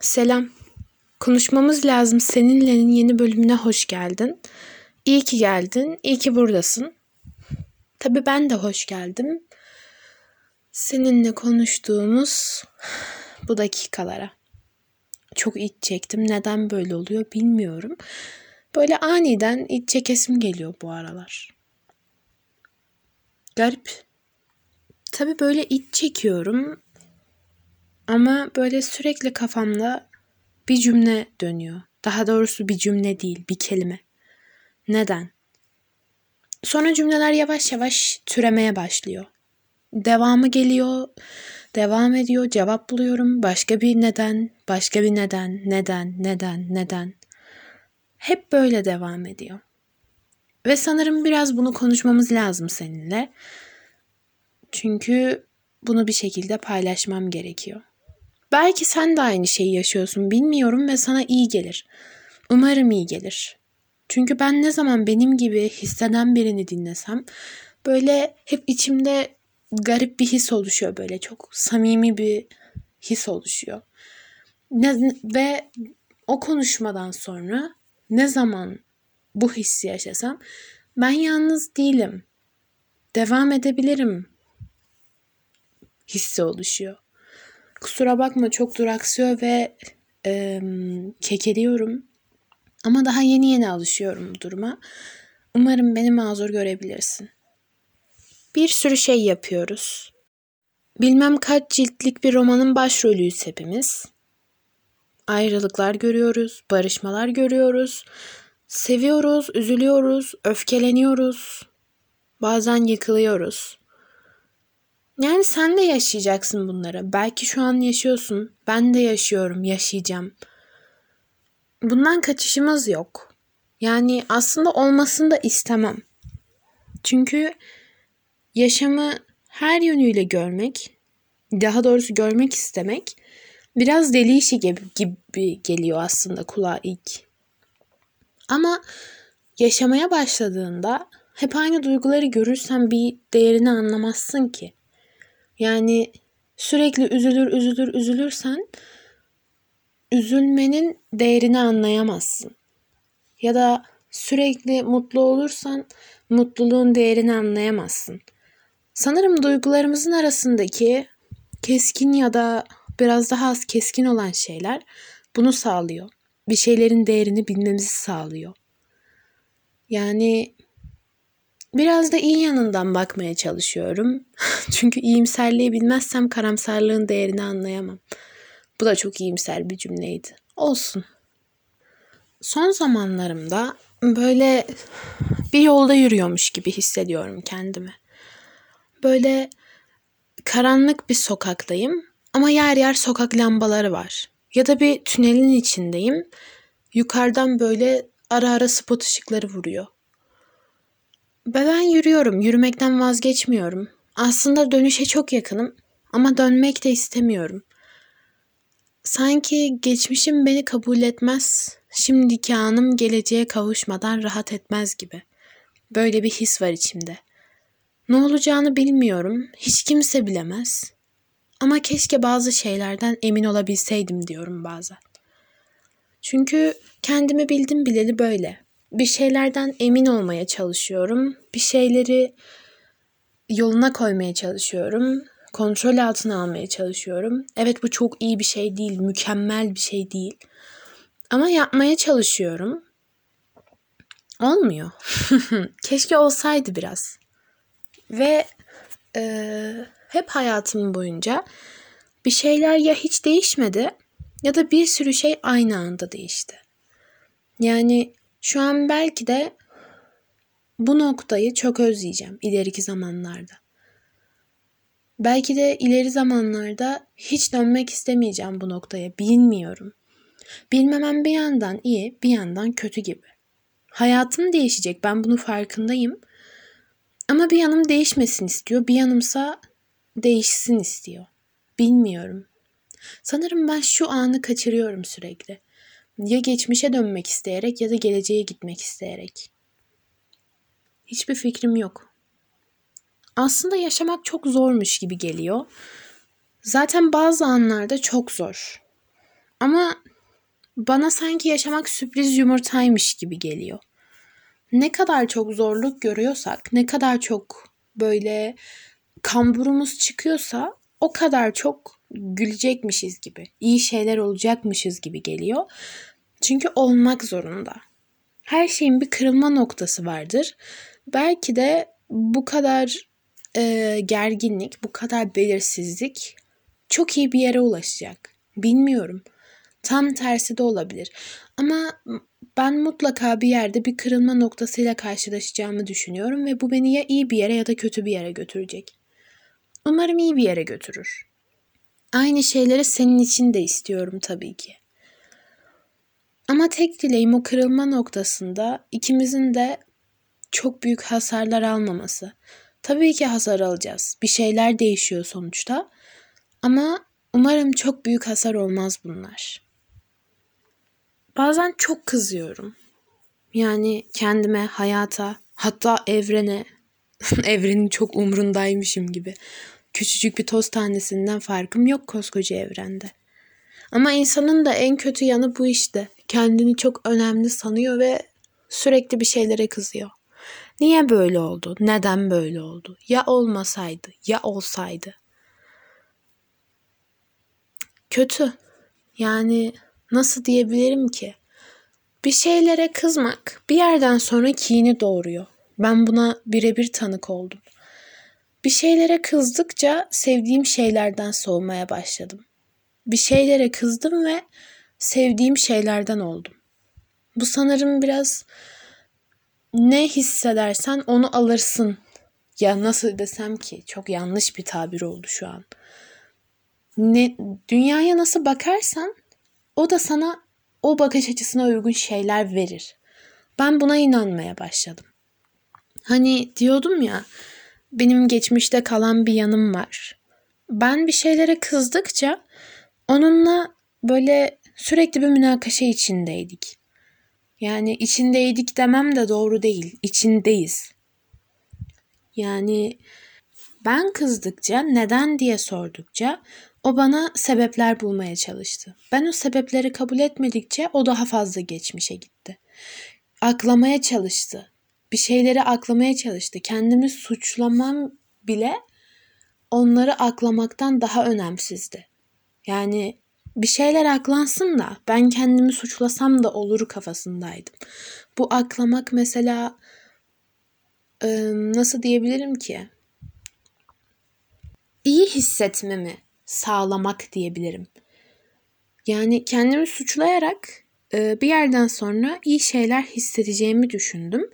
Selam. Konuşmamız lazım seninle'nin yeni bölümüne hoş geldin. İyi ki geldin, iyi ki buradasın. Tabii ben de hoş geldim. Seninle konuştuğumuz bu dakikalara. Çok iç çektim. Neden böyle oluyor bilmiyorum. Böyle aniden iç çekesim geliyor bu aralar. Garip. Tabii böyle iç çekiyorum ama böyle sürekli kafamda bir cümle dönüyor. Daha doğrusu bir cümle değil, bir kelime. Neden? Sonra cümleler yavaş yavaş türemeye başlıyor. Devamı geliyor, devam ediyor, cevap buluyorum. Başka bir neden, başka bir neden, neden, neden, neden. Hep böyle devam ediyor. Ve sanırım biraz bunu konuşmamız lazım seninle. Çünkü bunu bir şekilde paylaşmam gerekiyor. Belki sen de aynı şeyi yaşıyorsun bilmiyorum ve sana iyi gelir. Umarım iyi gelir. Çünkü ben ne zaman benim gibi hisseden birini dinlesem böyle hep içimde garip bir his oluşuyor böyle çok samimi bir his oluşuyor. Ne, ve o konuşmadan sonra ne zaman bu hissi yaşasam ben yalnız değilim. Devam edebilirim hissi oluşuyor. Kusura bakma çok duraksıyor ve e, kekeliyorum. Ama daha yeni yeni alışıyorum bu duruma. Umarım beni mazur görebilirsin. Bir sürü şey yapıyoruz. Bilmem kaç ciltlik bir romanın başrolüyüz hepimiz. Ayrılıklar görüyoruz, barışmalar görüyoruz. Seviyoruz, üzülüyoruz, öfkeleniyoruz. Bazen yıkılıyoruz. Yani sen de yaşayacaksın bunları. Belki şu an yaşıyorsun. Ben de yaşıyorum, yaşayacağım. Bundan kaçışımız yok. Yani aslında olmasını da istemem. Çünkü yaşamı her yönüyle görmek, daha doğrusu görmek istemek biraz deli işi gibi, gibi geliyor aslında kulağa ilk. Ama yaşamaya başladığında hep aynı duyguları görürsen bir değerini anlamazsın ki. Yani sürekli üzülür üzülür üzülürsen üzülmenin değerini anlayamazsın. Ya da sürekli mutlu olursan mutluluğun değerini anlayamazsın. Sanırım duygularımızın arasındaki keskin ya da biraz daha az keskin olan şeyler bunu sağlıyor. Bir şeylerin değerini bilmemizi sağlıyor. Yani Biraz da iyi yanından bakmaya çalışıyorum. Çünkü iyimserliği bilmezsem karamsarlığın değerini anlayamam. Bu da çok iyimser bir cümleydi. Olsun. Son zamanlarımda böyle bir yolda yürüyormuş gibi hissediyorum kendimi. Böyle karanlık bir sokaktayım ama yer yer sokak lambaları var. Ya da bir tünelin içindeyim. Yukarıdan böyle ara ara spot ışıkları vuruyor. Ben yürüyorum, yürümekten vazgeçmiyorum. Aslında dönüşe çok yakınım ama dönmek de istemiyorum. Sanki geçmişim beni kabul etmez, şimdiki anım geleceğe kavuşmadan rahat etmez gibi. Böyle bir his var içimde. Ne olacağını bilmiyorum, hiç kimse bilemez. Ama keşke bazı şeylerden emin olabilseydim diyorum bazen. Çünkü kendimi bildim bileli böyle bir şeylerden emin olmaya çalışıyorum. Bir şeyleri yoluna koymaya çalışıyorum. Kontrol altına almaya çalışıyorum. Evet bu çok iyi bir şey değil, mükemmel bir şey değil. Ama yapmaya çalışıyorum. Olmuyor. Keşke olsaydı biraz. Ve e, hep hayatım boyunca bir şeyler ya hiç değişmedi ya da bir sürü şey aynı anda değişti. Yani şu an belki de bu noktayı çok özleyeceğim ileriki zamanlarda. Belki de ileri zamanlarda hiç dönmek istemeyeceğim bu noktaya. Bilmiyorum. Bilmemem bir yandan iyi, bir yandan kötü gibi. Hayatım değişecek. Ben bunu farkındayım. Ama bir yanım değişmesin istiyor. Bir yanımsa değişsin istiyor. Bilmiyorum. Sanırım ben şu anı kaçırıyorum sürekli. Ya geçmişe dönmek isteyerek ya da geleceğe gitmek isteyerek. Hiçbir fikrim yok. Aslında yaşamak çok zormuş gibi geliyor. Zaten bazı anlarda çok zor. Ama bana sanki yaşamak sürpriz yumurtaymış gibi geliyor. Ne kadar çok zorluk görüyorsak, ne kadar çok böyle kamburumuz çıkıyorsa o kadar çok gülecekmişiz gibi, iyi şeyler olacakmışız gibi geliyor. Çünkü olmak zorunda. Her şeyin bir kırılma noktası vardır. Belki de bu kadar e, gerginlik, bu kadar belirsizlik çok iyi bir yere ulaşacak. Bilmiyorum. Tam tersi de olabilir. Ama ben mutlaka bir yerde bir kırılma noktasıyla karşılaşacağımı düşünüyorum ve bu beni ya iyi bir yere ya da kötü bir yere götürecek. Umarım iyi bir yere götürür. Aynı şeyleri senin için de istiyorum tabii ki. Ama tek dileğim o kırılma noktasında ikimizin de çok büyük hasarlar almaması. Tabii ki hasar alacağız. Bir şeyler değişiyor sonuçta. Ama umarım çok büyük hasar olmaz bunlar. Bazen çok kızıyorum. Yani kendime, hayata, hatta evrene. Evrenin çok umrundaymışım gibi. Küçücük bir toz tanesinden farkım yok koskoca evrende. Ama insanın da en kötü yanı bu işte. Kendini çok önemli sanıyor ve sürekli bir şeylere kızıyor. Niye böyle oldu? Neden böyle oldu? Ya olmasaydı, ya olsaydı. Kötü. Yani nasıl diyebilirim ki? Bir şeylere kızmak bir yerden sonra kini doğuruyor. Ben buna birebir tanık oldum. Bir şeylere kızdıkça sevdiğim şeylerden soğumaya başladım. Bir şeylere kızdım ve sevdiğim şeylerden oldum. Bu sanırım biraz ne hissedersen onu alırsın. Ya nasıl desem ki çok yanlış bir tabir oldu şu an. Ne dünyaya nasıl bakarsan o da sana o bakış açısına uygun şeyler verir. Ben buna inanmaya başladım. Hani diyordum ya benim geçmişte kalan bir yanım var. Ben bir şeylere kızdıkça onunla böyle sürekli bir münakaşa içindeydik. Yani içindeydik demem de doğru değil. İçindeyiz. Yani ben kızdıkça, neden diye sordukça o bana sebepler bulmaya çalıştı. Ben o sebepleri kabul etmedikçe o daha fazla geçmişe gitti. Aklamaya çalıştı. Bir şeyleri aklamaya çalıştı. Kendimi suçlamam bile onları aklamaktan daha önemsizdi. Yani bir şeyler aklansın da ben kendimi suçlasam da olur kafasındaydım. Bu aklamak mesela nasıl diyebilirim ki? İyi hissetmemi sağlamak diyebilirim. Yani kendimi suçlayarak bir yerden sonra iyi şeyler hissedeceğimi düşündüm.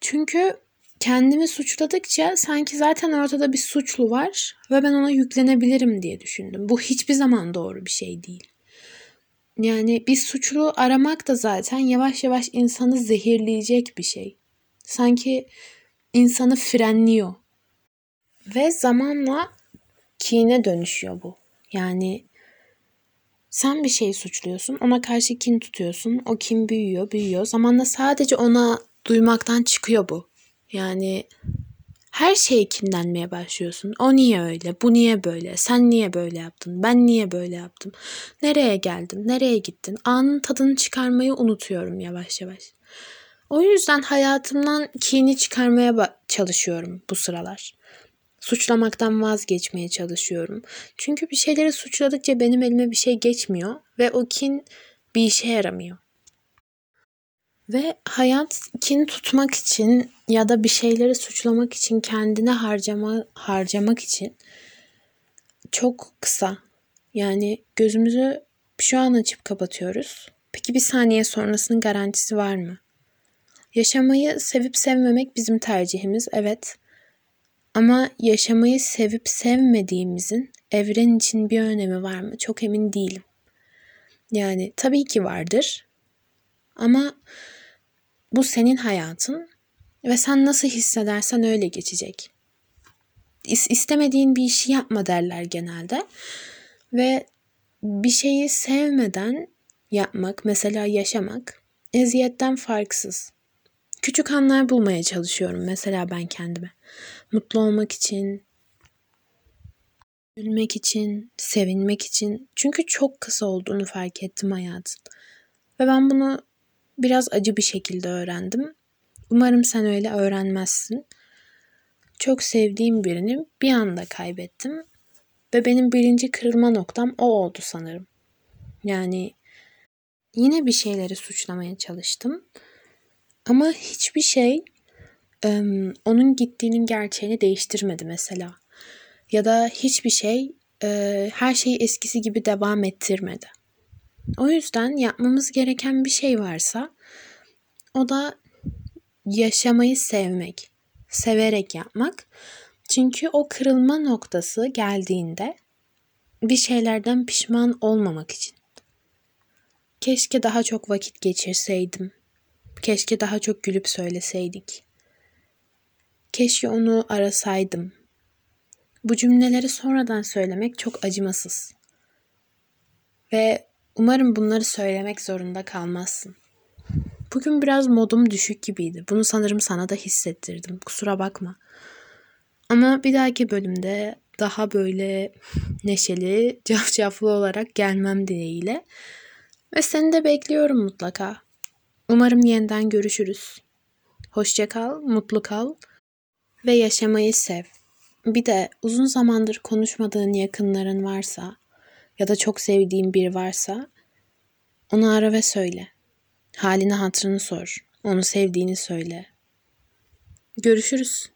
Çünkü kendimi suçladıkça sanki zaten ortada bir suçlu var ve ben ona yüklenebilirim diye düşündüm. Bu hiçbir zaman doğru bir şey değil. Yani bir suçlu aramak da zaten yavaş yavaş insanı zehirleyecek bir şey. Sanki insanı frenliyor. Ve zamanla kine dönüşüyor bu. Yani sen bir şeyi suçluyorsun, ona karşı kin tutuyorsun. O kin büyüyor, büyüyor. Zamanla sadece ona duymaktan çıkıyor bu. Yani her şeye kinlenmeye başlıyorsun. O niye öyle? Bu niye böyle? Sen niye böyle yaptın? Ben niye böyle yaptım? Nereye geldin? Nereye gittin? Anın tadını çıkarmayı unutuyorum yavaş yavaş. O yüzden hayatımdan kini çıkarmaya çalışıyorum bu sıralar. Suçlamaktan vazgeçmeye çalışıyorum. Çünkü bir şeyleri suçladıkça benim elime bir şey geçmiyor ve o kin bir işe yaramıyor. Ve hayat kin tutmak için ya da bir şeyleri suçlamak için kendine harcama harcamak için çok kısa. Yani gözümüzü şu an açıp kapatıyoruz. Peki bir saniye sonrasının garantisi var mı? Yaşamayı sevip sevmemek bizim tercihimiz, evet. Ama yaşamayı sevip sevmediğimizin evren için bir önemi var mı? Çok emin değilim. Yani tabii ki vardır. Ama bu senin hayatın ve sen nasıl hissedersen öyle geçecek. İstemediğin bir işi yapma derler genelde. Ve bir şeyi sevmeden yapmak, mesela yaşamak eziyetten farksız. Küçük anlar bulmaya çalışıyorum mesela ben kendime. Mutlu olmak için, Gülmek için, sevinmek için. Çünkü çok kısa olduğunu fark ettim hayatın. Ve ben bunu biraz acı bir şekilde öğrendim. Umarım sen öyle öğrenmezsin. Çok sevdiğim birini bir anda kaybettim. Ve benim birinci kırılma noktam o oldu sanırım. Yani yine bir şeyleri suçlamaya çalıştım. Ama hiçbir şey onun gittiğinin gerçeğini değiştirmedi mesela. Ya da hiçbir şey her şeyi eskisi gibi devam ettirmedi. O yüzden yapmamız gereken bir şey varsa o da yaşamayı sevmek, severek yapmak. Çünkü o kırılma noktası geldiğinde bir şeylerden pişman olmamak için. Keşke daha çok vakit geçirseydim. Keşke daha çok gülüp söyleseydik. Keşke onu arasaydım. Bu cümleleri sonradan söylemek çok acımasız. Ve umarım bunları söylemek zorunda kalmazsın. Bugün biraz modum düşük gibiydi. Bunu sanırım sana da hissettirdim. Kusura bakma. Ama bir dahaki bölümde daha böyle neşeli, cafcaflı olarak gelmem dileğiyle. Ve seni de bekliyorum mutlaka. Umarım yeniden görüşürüz. Hoşça kal, mutlu kal ve yaşamayı sev. Bir de uzun zamandır konuşmadığın yakınların varsa ya da çok sevdiğin biri varsa onu ara ve söyle. Halini hatırını sor. Onu sevdiğini söyle. Görüşürüz.